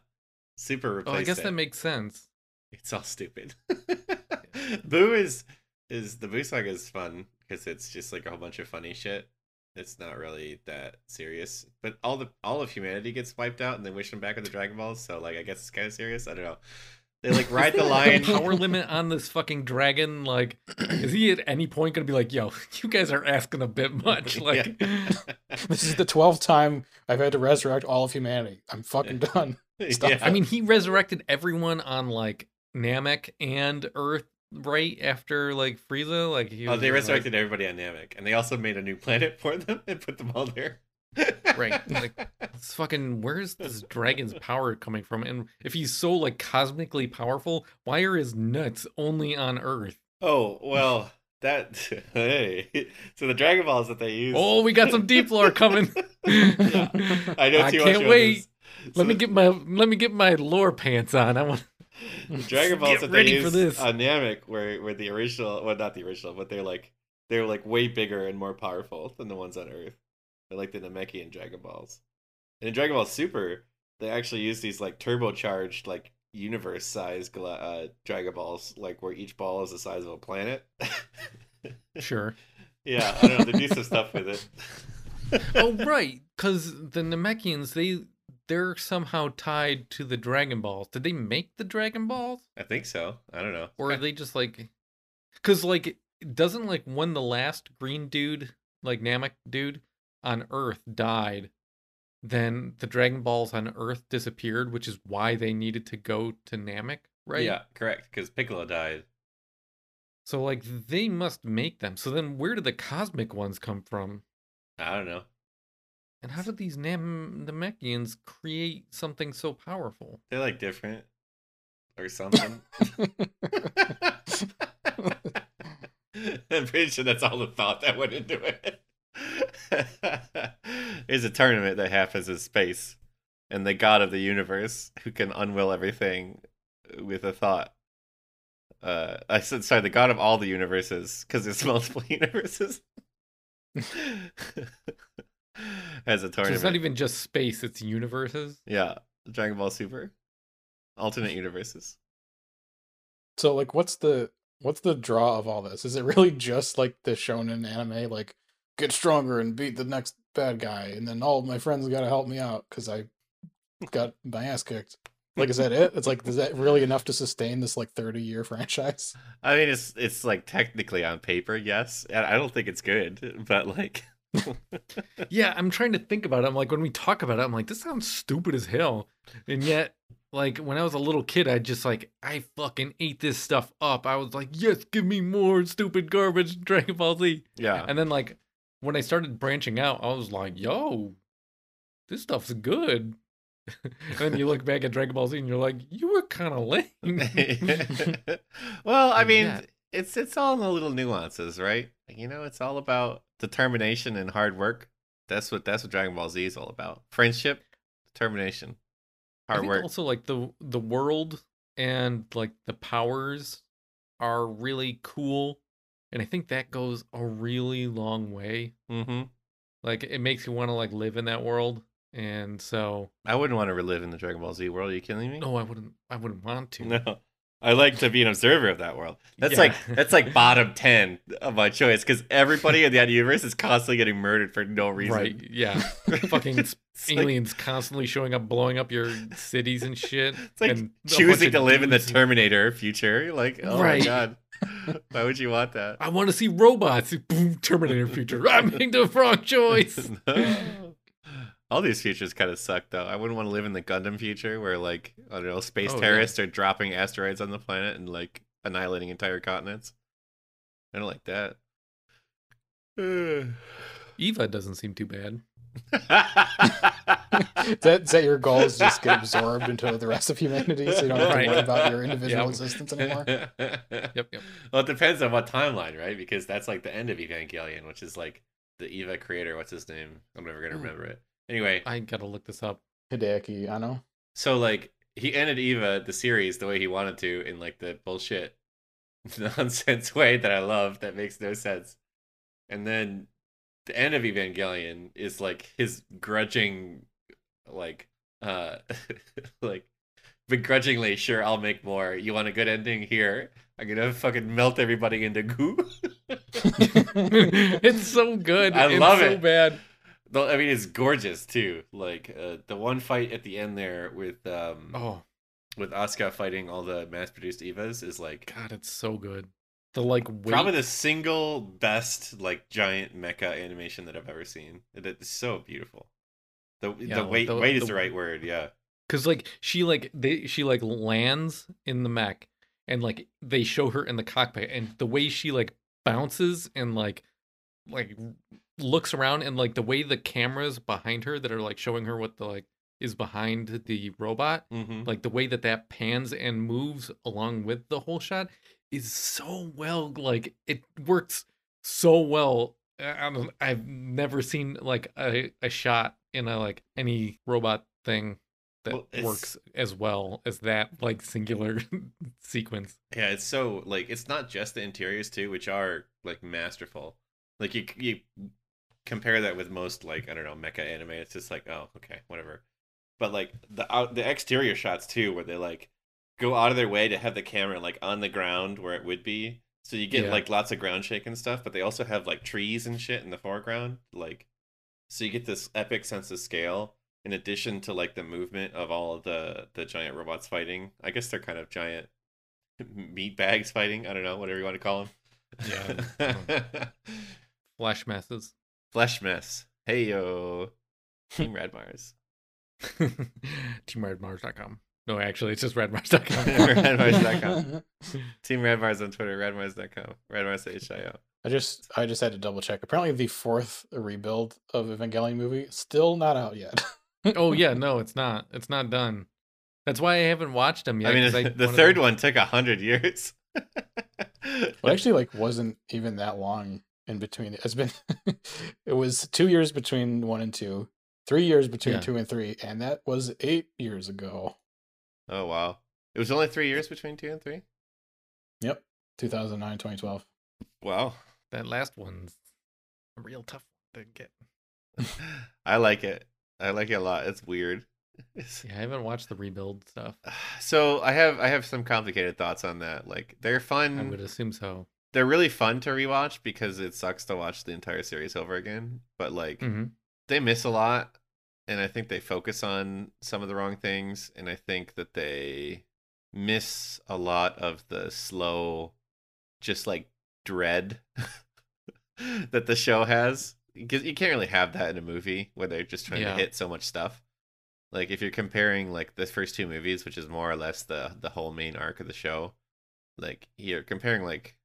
Super Oh, I guess it. that makes sense. It's all stupid. Boo is is the Boo saga is fun because it's just like a whole bunch of funny shit. It's not really that serious, but all the all of humanity gets wiped out and they wish them back with the Dragon Balls. So like, I guess it's kind of serious. I don't know. They like ride the Is there, line. power limit on this fucking dragon. Like, is he at any point gonna be like, "Yo, you guys are asking a bit much"? Like, This is the twelfth time I've had to resurrect all of humanity. I'm fucking done. Stop. yeah. I mean, he resurrected everyone on like Namek and Earth right after like Frieza. Like, he oh, they just, like- resurrected everybody on Namek, and they also made a new planet for them and put them all there. Right, like- It's fucking where's this dragon's power coming from? And if he's so like cosmically powerful, why are his nuts only on Earth? Oh well, that hey. So the Dragon Balls that they use. Oh, we got some deep lore coming. Yeah. I know I can't wait. So Let me get my let me get my lore pants on. I want the Dragon Balls that they for use this. on Namek were were the original. Well, not the original, but they're like they're like way bigger and more powerful than the ones on Earth. They're like the Namekian Dragon Balls. And in Dragon Ball Super, they actually use these like turbocharged like universe size gla- uh, Dragon Balls, like where each ball is the size of a planet. sure. yeah, I don't know. They do some stuff with it. oh right, because the Namekians they they're somehow tied to the Dragon Balls. Did they make the Dragon Balls, I think so. I don't know. or are they just like? Because like doesn't like when the last green dude like Namek dude on Earth died, then the Dragon Balls on Earth disappeared, which is why they needed to go to Namek, right? Yeah, correct. Because Piccolo died. So like they must make them. So then where did the cosmic ones come from? I don't know. And how did these Nam- Namekians create something so powerful? They're like different or something. I'm pretty sure that's all the thought that went into it. There's a tournament that happens in space, and the god of the universe who can unwill everything with a thought. Uh, I said sorry, the god of all the universes, because there's multiple universes. Has a So tournament. it's not even just space, it's universes. Yeah, Dragon Ball Super, alternate universes. So like what's the what's the draw of all this? Is it really just like the shonen anime like get stronger and beat the next bad guy and then all of my friends got to help me out cuz I got my ass kicked. Like is that it? It's like is that really enough to sustain this like 30 year franchise? I mean, it's it's like technically on paper, yes. I don't think it's good, but like, Yeah, I'm trying to think about it. I'm like, when we talk about it, I'm like, this sounds stupid as hell. And yet, like, when I was a little kid, I just like, I fucking ate this stuff up. I was like, yes, give me more stupid garbage, Dragon Ball Z. yeah, And then, like, when I started branching out, I was like, yo, this stuff's good. and then you look back at Dragon Ball Z and you're like, you were kind of lame. well, I mean, yet- it's it's all in the little nuances, right? You know, it's all about determination and hard work That's what that's what Dragon Ball Z is all about. Friendship, determination, hard work. also like the the world and like the powers are really cool, and I think that goes a really long way. hmm Like it makes you want to like live in that world, and so I wouldn't want to relive in the Dragon Ball Z world. Are you kidding me? no, I wouldn't. I wouldn't want to. No. I like to be an observer of that world. That's Yeah. like that's like bottom ten of my choice because everybody in that universe is constantly getting murdered for no reason. Right? Yeah. Fucking s- It's like- aliens constantly showing up, blowing up your cities and shit. It's like and choosing to live in the Terminator future. Like, oh Right. my god, why would you want that? I want to see robots. Boom, Terminator future. I made the wrong choice. All these futures kind of suck, though. I wouldn't want to live in the Gundam future where, like, I don't know, space Oh, yeah. terrorists are dropping asteroids on the planet and like annihilating entire continents. I don't like that. Eva doesn't seem too bad. Is that, is that your goal? Is just get absorbed into the rest of humanity, so you don't have to Right. worry about your individual Yep. existence anymore. Yep, yep. Well, it depends on what timeline, right? Because that's like the end of Evangelion, which is like the Eva creator. What's his name? I'm never gonna Hmm. remember it. Anyway, I gotta look this up. Hideaki Anno. so like he ended Eva the series the way he wanted to in like the bullshit nonsense way that I love that makes no sense. And then the end of Evangelion is like his grudging like uh like begrudgingly sure I'll make more. You want a good ending here? I'm gonna fucking melt everybody into goo. it's so good. I and love so it. bad. I mean, it's gorgeous too. Like uh, the one fight at the end there with um Oh with Asuka fighting all the mass-produced Evas is like god, it's so good. The like weight. probably the single best like giant mecha animation that I've ever seen. It, it's so beautiful. The Yeah, the like weight the- weight is the- the right word. Yeah. Cause like she like they she like lands in the mech and like they show her in the cockpit and the way she like bounces and like like looks around and like the way the cameras behind her that are like showing her what the like is behind the robot Mm-hmm. like the way that that pans and moves along with the whole shot is so well like it works so well I don't, i've never seen like a, a shot in a like any robot thing that Well, works as well as that like singular sequence Yeah, it's so like it's not just the interiors too, which are like masterful. Like you you compare that with most like I don't know mecha anime, it's just like oh okay whatever. But like the out the exterior shots too, where they like go out of their way to have the camera like on the ground where it would be, so you get Yeah. like lots of ground shake and stuff. But they also have like trees and shit in the foreground, like so you get this epic sense of scale. In addition to like the movement of all of the the giant robots fighting, I guess they're kind of giant meat bags fighting. I don't know, whatever you want to call them. Yeah, flash masses Flesh mess. Hey yo, Team Red Mars. teamradmars.com no actually it's just radmars.com Radmars.com. Team Radmars on Twitter. Radmars.com. Redmars HIO. I just I just had to double check. Apparently, the fourth rebuild of Evangelion movie still not out yet. oh yeah no it's not it's not done that's why i haven't watched them yet I mean, 'cause the third one took a hundred years. Well, actually, like wasn't even that long in between. It's been it was two years between one and two, three years between Yeah. two and three, and that was eight years ago. oh wow, it was only three years between two and three. Yep, 2009, 2012. Wow, that last one's a real tough one to get I like it. I like it a lot. It's weird. It's- yeah i haven't watched the rebuild stuff So I have I have some complicated thoughts on that. Like they're fun. i would assume so they're really fun to rewatch because it sucks to watch the entire series over again. But like hmm they miss a lot, and I think they focus on some of the wrong things, and I think that they miss a lot of the slow, just like dread that the show has. Because you can't really have that in a movie where they're just trying Yeah. to hit so much stuff. Like if you're comparing like the first two movies, which is more or less the the whole main arc of the show, like you're comparing like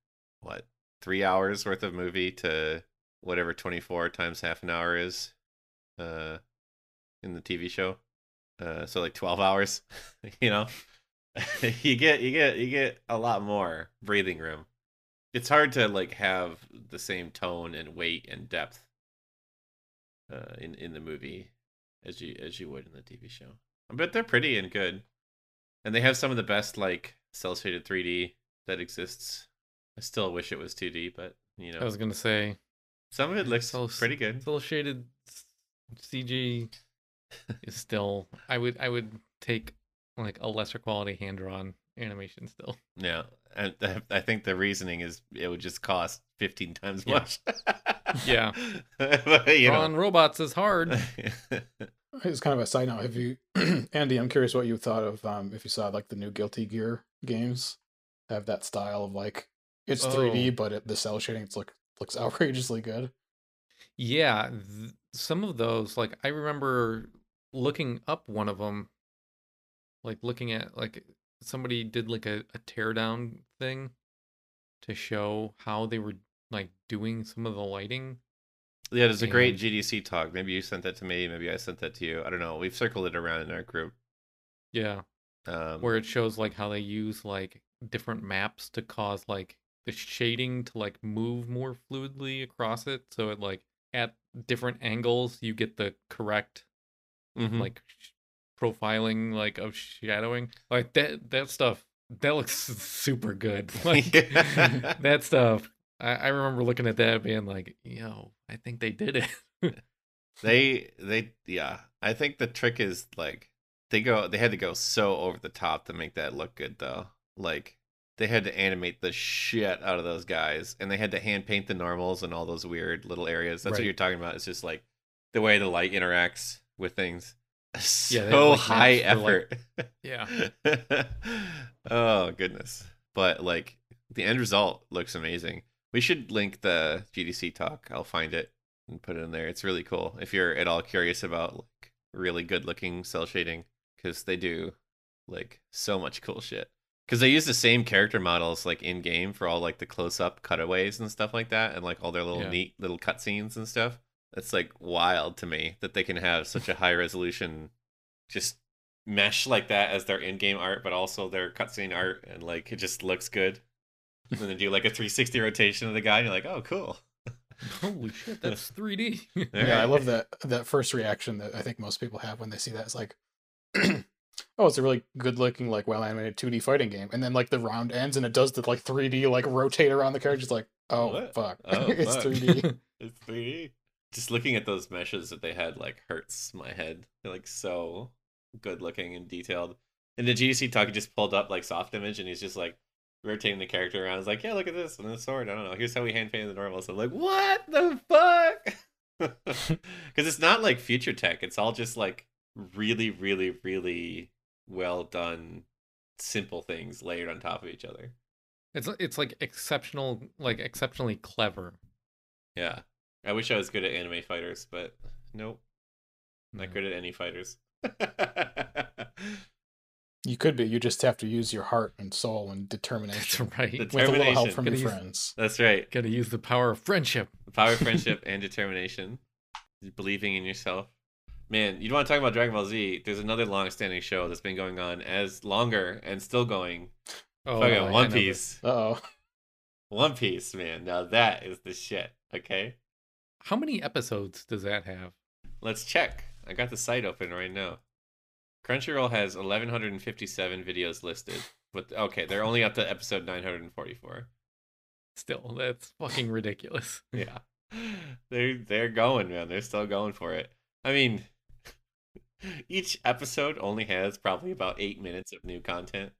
what three hours worth of movie to whatever 24 times half an hour is uh in the tv show uh so like 12 hours you know you get you get you get a lot more breathing room it's hard to like have the same tone and weight and depth uh, in in the movie as you as you would in the TV show. But they're pretty and good, and they have some of the best like cel shaded 3D that exists. I still wish it was 2D, but you know, I was gonna say some of it looks cell pretty good. cel shaded CG is still. I would I would take like a lesser quality hand drawn animation still. Yeah, and I- I think the reasoning is it would just cost 15 times Yeah. much. Yeah. but, you know. Robots is hard. It's kind of a side note. Have you, Andy? I'm curious what you thought of um, if you saw like the new Guilty Gear games have that style of like it's 3D, Oh. but it, the cel shading it's look looks outrageously good. Yeah, th- some of those, like I remember looking up one of them, like looking at like somebody did like a, a teardown thing to show how they were like doing some of the lighting. yeah, there's a great GDC talk. Maybe you sent that to me. Maybe I sent that to you. I don't know. We've circled it around in our group. Yeah, Um, where it shows like how they use like different maps to cause like the shading to like move more fluidly across it, so it like at different angles you get the correct mhm. like sh- profiling like of shadowing like that that stuff that looks super good like Yeah. that stuff I, I remember looking at that being like yo i think they did it they they yeah i think the trick is like they go they had to go so over the top to make that look good though like they had to animate the shit out of those guys and they had to hand paint the normals and all those weird little areas. That's what you're talking about. It's just like the way the light interacts with things. So Yeah, like, high effort. Yeah. Oh goodness. But like the end result looks amazing. We should link the gdc talk. I'll find it and put it in there. It's really cool. If you're at all curious about like really good looking cel shading because they do like so much cool shit because they use the same character models like in game for all like the close-up cutaways and stuff like that and like all their little Yeah. neat little cutscenes and stuff it's like wild to me that they can have such a high resolution just mesh like that as their in-game art but also their cutscene art and like it just looks good and then do like a 360 rotation of the guy and you're like oh cool holy shit that's 3d Yeah, I love that that first reaction that I think most people have when they see that. It's like, oh, it's a really good looking, like well animated 2D fighting game, and then like the round ends and it does the like 3D like rotate around the character. It's like, oh What? fuck, Oh, it's fuck. 3D. It's 3D. Just looking at those meshes that they had like hurts my head. They're like so good looking and detailed. And the GDC talk he just pulled up like Softimage and he's just like rotating the character around. He's like, yeah, look at this and the sword. I don't know. Here's how we hand painted the normal. So I'm like, what the fuck? Because it's not like future tech. It's all just like really, really, really well done, simple things layered on top of each other. it's it's like exceptional like exceptionally clever Yeah. I wish I was good at anime fighters, but nope. Not No. good at any fighters. you could be. You just have to use your heart and soul and that's determination right The with a little help from Gotta your use- friends. That's right. gotta use the power of friendship The power of friendship and determination. Believing in yourself. Man, you don't want to talk about Dragon Ball Z? There's another long-standing show that's been going on as longer and still going. oh Fucking I One know Piece. Uh oh. One Piece, man. Now that is the shit. Okay, How many episodes does that have? let's check. I got the site open right now. Crunchyroll has 1157 videos listed. But okay, they're only up to episode 944. Still, that's fucking ridiculous. yeah they're they're going man they're still going for it i mean each episode only has probably about eight minutes of new content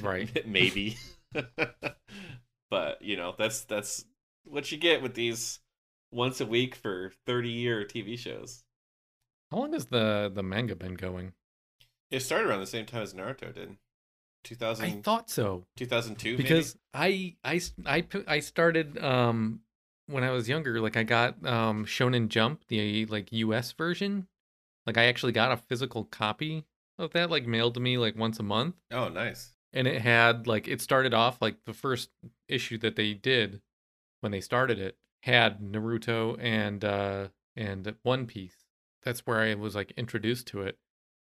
Right. maybe but you know that's that's what you get with these once a week for 30 year tv shows How long has the the manga been going? it started around the same time as naruto did 2000 I thought so 2002 maybe? because I I I started um when I was younger. Like I got um Shonen Jump, the like U.S. version. Like I actually got a physical copy of that, like mailed to me like once a month. oh nice and it had like it started off like the first issue that they did when they started it had Naruto and uh and One Piece. That's where I was like introduced to it.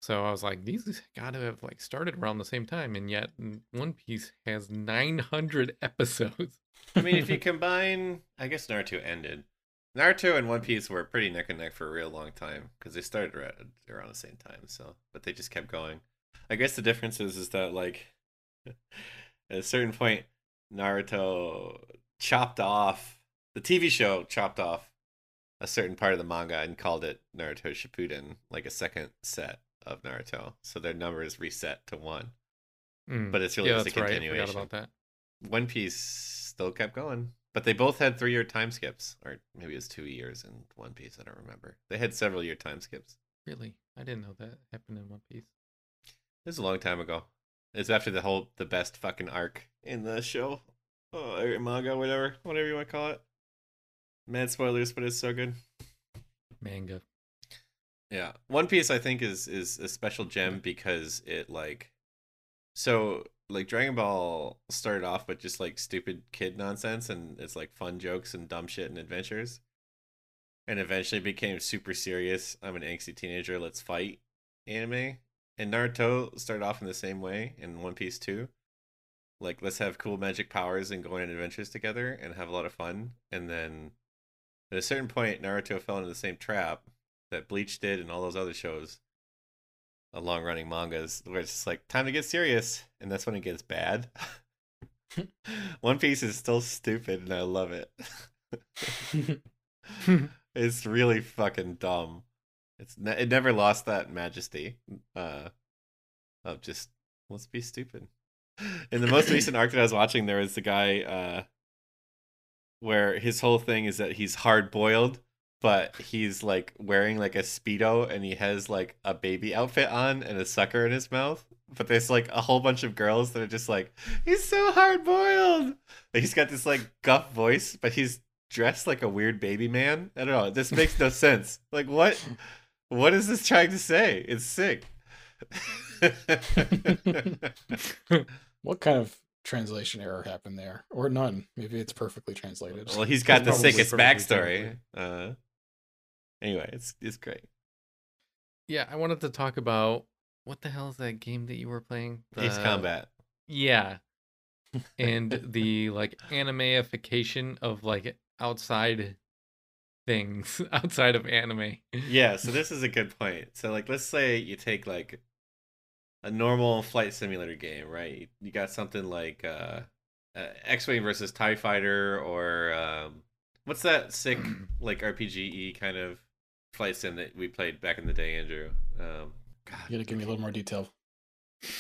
So I was like, these got to have like started around the same time, and yet One Piece has 900 episodes. I mean, if you combine, I guess Naruto ended. Naruto and One Piece were pretty neck and neck for a real long time because they started around, the same time. So, but they just kept going. I guess the difference is is that like at a certain point, Naruto chopped off the TV show chopped off a certain part of the manga and called it Naruto Shippuden, like a second set of Naruto. So their numbers reset to one. Mm. But it's really yeah, just a right. Continuation. forgot about that. One Piece still kept going, but they both had three year time skips, or maybe it was two years in One Piece. I don't remember. They had several year time skips. Really, I didn't know that happened in One Piece. This is a long time ago. It's after the whole the best fucking arc in the show, oh, or manga, whatever, whatever you want to call it. Mad spoilers, but it's so good. Manga. Yeah, One Piece I think is is a special gem because it like, so like Dragon Ball started off with just like stupid kid nonsense and it's like fun jokes and dumb shit and adventures, and eventually became super serious. I'm an angsty teenager. Let's fight anime. And Naruto started off in the same way in One Piece too. Like let's have cool magic powers and go on adventures together and have a lot of fun. And then at a certain point, Naruto fell into the same trap that Bleach did and all those other shows, long running mangas, where it's just like time to get serious, and that's when it gets bad. One Piece is still stupid, and I love it. it's really fucking dumb. It's ne- it never lost that majesty uh, of just let's be stupid. In the most recent arc that I was watching, there was the guy uh, where his whole thing is that he's hard boiled, but he's like wearing like a speedo and he has like a baby outfit on and a sucker in his mouth. But there's like a whole bunch of girls that are just like, he's so hard boiled. He's got this like guff voice, but he's dressed like a weird baby man. I don't know. This makes no sense. Like what? What is this trying to say? It's sick. what kind of translation error happened there, or none? Maybe it's perfectly translated. well, he's got the sickest backstory. Uh, anyway, it's it's great. Yeah, I wanted to talk about what the hell is that game that you were playing? Ace Combat. Yeah. and the like animeification of like outside things outside of anime. Yeah, so this is a good point. So like let's say you take like a normal flight simulator game, right? You, you got something like uh, uh X-Wing versus TIE Fighter or um what's that sick like RPG kind of flight sim that we played back in the day, Andrew? Um God, You gotta give me a little more detail.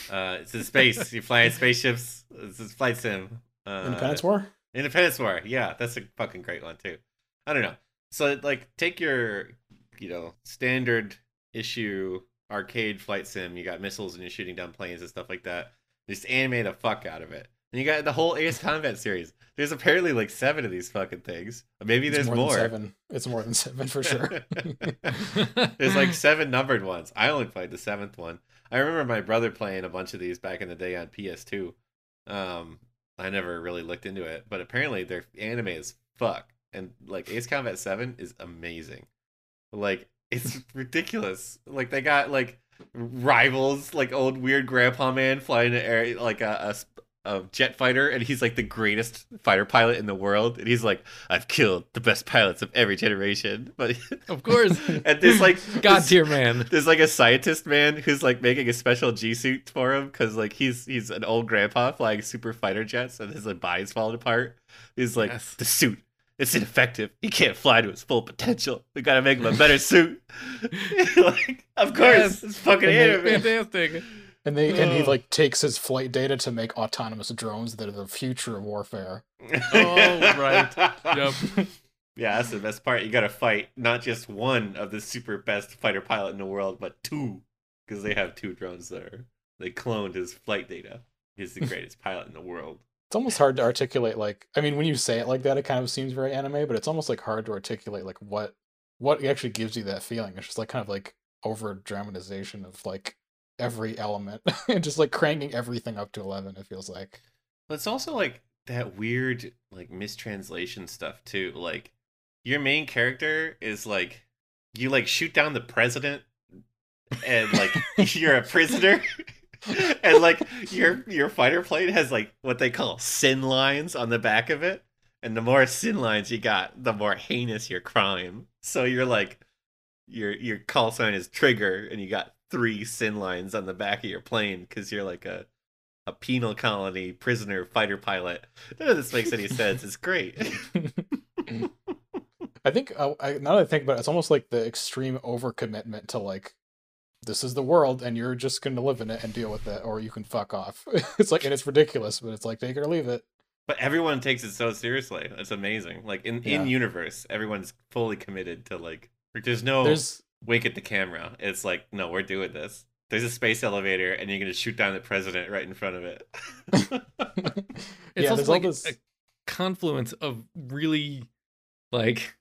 uh it's in space. you fly in spaceships. It's a flight sim. Uh, Independence War. Independence War. Yeah, that's a fucking great one too. I don't know. So like take your, you know, standard issue arcade flight sim, you got missiles and you're shooting down planes and stuff like that. Just animate the fuck out of it. And you got the whole Ace Combat series. There's apparently like seven of these fucking things. Maybe It's there's more, more. Seven. It's more than seven for sure. There's like seven numbered ones. I only played the seventh one. I remember my brother playing a bunch of these back in the day on PS2. Um, I never really looked into it, but apparently they're anime as fuck. And like Ace Combat 7 is amazing. Like it's ridiculous. Like they got like rivals, like old weird grandpa man flying an air like a, a a jet fighter, and he's like the greatest fighter pilot in the world. And he's like, I've killed the best pilots of every generation. But of course. and there's like God this- tier man. there's like a scientist man who's like making a special G suit for him because like he's he's an old grandpa flying super fighter jets and his like body's falling apart. He's like Yes. the suit. It's ineffective. He can't fly to his full potential. We gotta make him a better suit. like, of course, Yes. it's fucking And they- anime. Fantastic. And they and he like takes his flight data to make autonomous drones that are the future of warfare. Oh, right. Yep. Yeah, that's the best part. You gotta fight not just one of the super best fighter pilot in the world, but two, because they have two drones there. They cloned his flight data. He's the greatest pilot in the world. It's almost hard to articulate. Like, I mean, when you say it like that, it kind of seems very anime, but it's almost like hard to articulate like what what actually gives you that feeling. It's just like kind of like over dramatization of like every element and just like cranking everything up to eleven. It feels like. But it's also like that weird like mistranslation stuff too. Like your main character is like you like shoot down the president and like you're a prisoner. and like your your fighter plane has like what they call sin lines on the back of it. and the more sin lines you got, the more heinous your crime. So you're like, your your call sign is trigger, and you got three sin lines on the back of your plane because you're like a a penal colony prisoner fighter pilot. None of this makes any sense. It's great. I think uh, I, now that I think about it, it's almost like the extreme overcommitment to like, this is the world, and you're just going to live in it and deal with it, or you can fuck off. it's like, and it's ridiculous, but it's like take it or leave it. But everyone takes it so seriously. It's amazing. Like in Yeah. in universe, everyone's fully committed to like. like, There's no There's wink at the camera. It's like, no, we're doing this. There's a space elevator, and you're gonna shoot down the president right in front of it. It's Yeah, also like this- a confluence of really like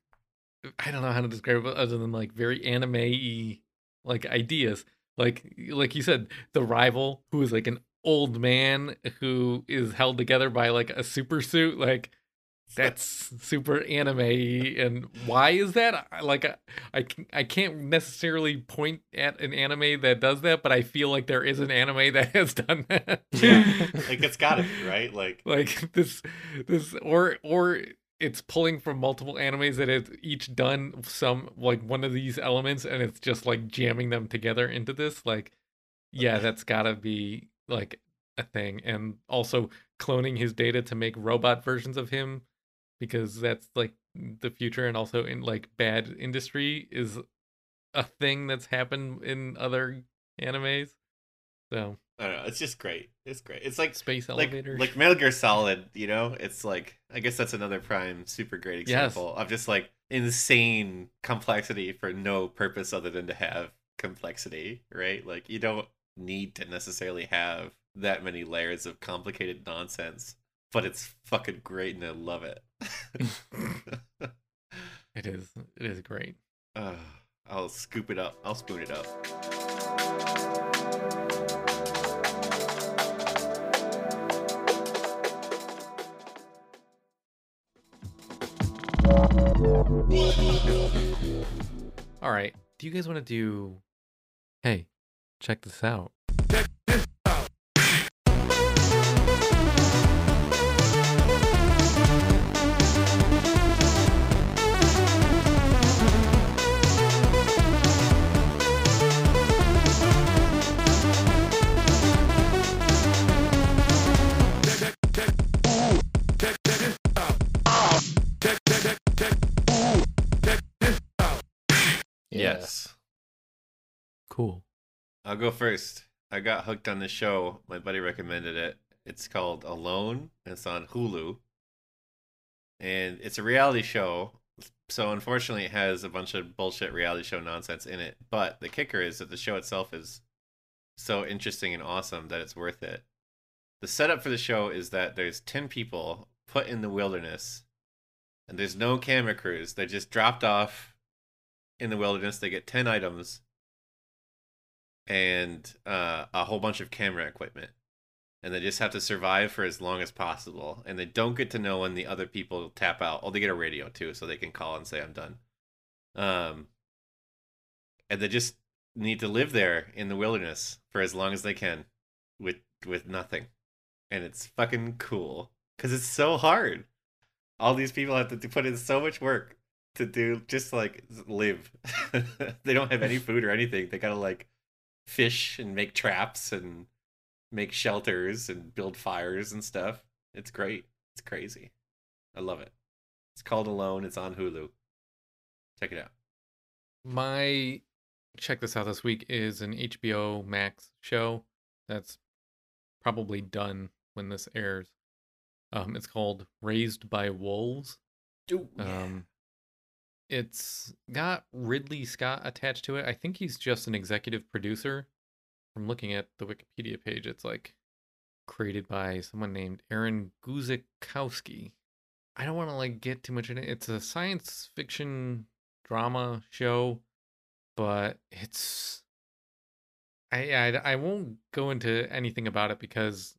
I don't know how to describe it other than like very anime y like ideas. Like like you said, the rival who is like an old man who is held together by like a super suit, like that's super anime and why is that? Like I, I can- I can't necessarily point at an anime that does that but i feel like there is an anime that has done that. Yeah. like it's gotta be right. Like like this this or or it's pulling from multiple animes that have each done some like one of these elements and it's just like jamming them together into this. Like yeah that's gotta be like a thing. And also cloning his data to make robot versions of him because that's like the future and also in like bad industry is a thing that's happened in other animes so I don't know. It's just great. It's great. It's like space like elevator like Metal Gear Solid. You know, it's like I guess that's another prime super great Yes. example of just like insane complexity for no purpose other than to have complexity. Right? Like you don't need to necessarily have that many layers of complicated nonsense, but it's fucking great and I love it. it is it is great Uh, I'll scoop it up. I'll spoon it up. All right. Do you guys want to do? Hey, check this out. I'll go first. I got hooked on the show. My buddy recommended it. It's called Alone. and It's on Hulu. And it's a reality show. So unfortunately it has a bunch of bullshit reality show nonsense in it. But the kicker is that the show itself is so interesting and awesome that it's worth it. The setup for the show is that there's 10 people put in the wilderness and there's no camera crews. They're just dropped off in the wilderness. They get 10 items and uh, a whole bunch of camera equipment. And they just have to survive for as long as possible. And they don't get to know when the other people tap out. Oh, they get a radio too, so they can call and say, I'm done. Um, and they just need to live there in the wilderness for as long as they can with with nothing. And it's fucking cool because it's so hard. All these people have to put in so much work to do just like live. they don't have any food or anything. They gotta like fish and make traps and make shelters and build fires and stuff. It's great. It's crazy. I love it. It's called Alone. It's on Hulu. Check it out. My check this out this week is an HBO Max show that's probably done when this airs. Um, it's called Raised by Wolves. Um, it's got Ridley Scott attached to it. I think he's just an executive producer. From looking at the Wikipedia page, it's like created by someone named Aaron Guzikowski. I don't want to like get too much in it. It's a science fiction drama show, but it's I I, I won't go into anything about it because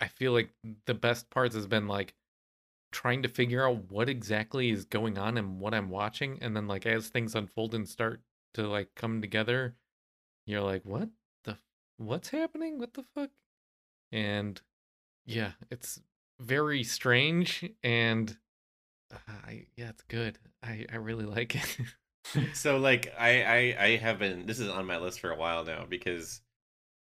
I feel like the best parts has been like trying to figure out what exactly is going on and what I'm watching and then like as things unfold and start to like come together you're like what the what's happening what the fuck and yeah it's very strange and Uh, I yeah, it's good. I I really like it. So like I, I I have been this is on my list for a while now because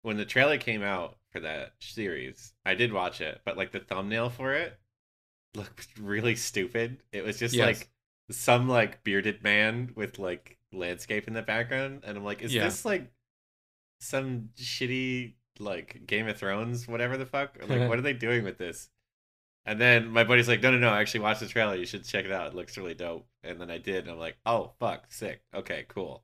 when the trailer came out for that series, I did watch it, but like the thumbnail for it looked really stupid. It was just Yes. like some like bearded man with like landscape in the background and I'm like is Yeah. this like some shitty like Game of Thrones whatever the fuck? Or, like what are they doing with this? And then my buddy's like, no, no, no, I actually watch the trailer. You should check it out. It looks really dope. And then I did, and I'm like, oh, fuck, sick. Okay, cool.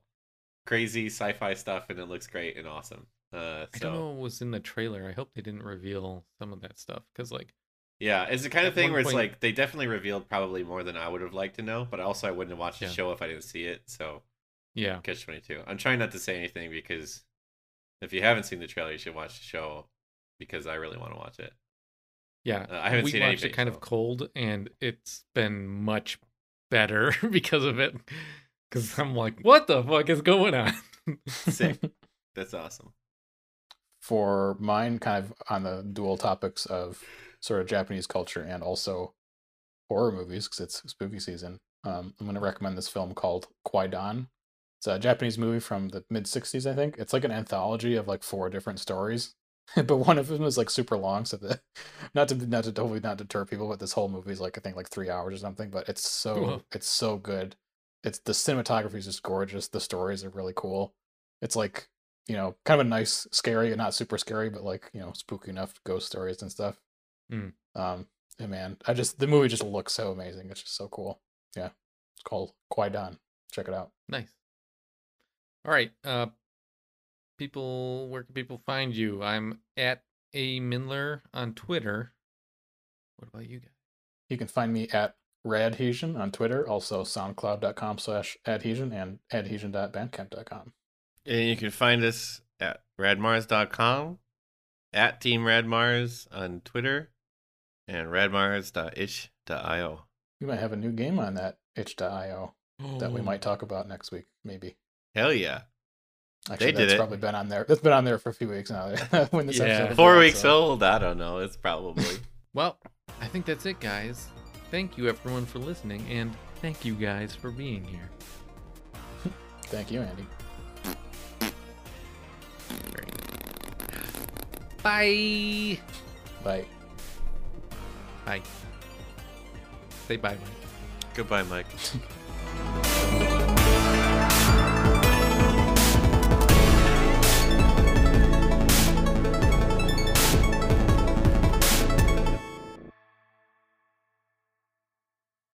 Crazy sci-fi stuff, and it looks great and awesome. Uh, I don't know what was in the trailer. I hope they didn't reveal some of that stuff because like yeah, it's the kind of thing where it's point- like they definitely revealed probably more than I would have liked to know, but also I wouldn't have watched the show if I didn't see it. So yeah, catch twenty two. I'm trying not to say anything because if you haven't seen the trailer, you should watch the show because I really want to watch it. yeah. Uh, I haven't we seen watched anything, it kind so- of cold, and it's been much better because of it. Because I'm like, what the fuck is going on? Sick. That's awesome. For mine, kind of on the dual topics of sort of Japanese culture and also horror movies, because it's spooky season. Um, I'm going to recommend this film called Kwaidan. It's a Japanese movie from the mid 60s, I think. It's like an anthology of like four different stories. but one of them is like super long, so the not to not to totally not deter people, but this whole movie is like I think like three hours or something. But it's so Whoa. it's so good. It's the cinematography is just gorgeous. The stories are really cool. It's like you know kind of a nice, scary, and not super scary, but like you know spooky enough ghost stories and stuff. Mm. Um, and man, I just the movie just looks so amazing. It's just so cool. Yeah, it's called Kwaidan. Check it out. nice. All right, uh, people, where can people find you? I'm at a Mindler on Twitter. What about you guys? You can find me at radhesion on Twitter, also soundcloud.com slash adhesion and adhesion.bandcamp.com. And you can find us at radmars.com, at Team Radmars on Twitter, and radmars.itch.io. We might have a new game on that itch.io that we Oh, might talk about next week, maybe. Hell yeah. Actually, did that's it. probably been on there. That's been on there for a few weeks now. when this Yeah. episode Four out, weeks so- old? I don't know. It's probably. Well, I think that's it, guys. Thank you, everyone, for listening, and thank you guys for being here. Thank you, Andy. Bye. Bye. Bye. Say bye, Mike. Goodbye, Mike.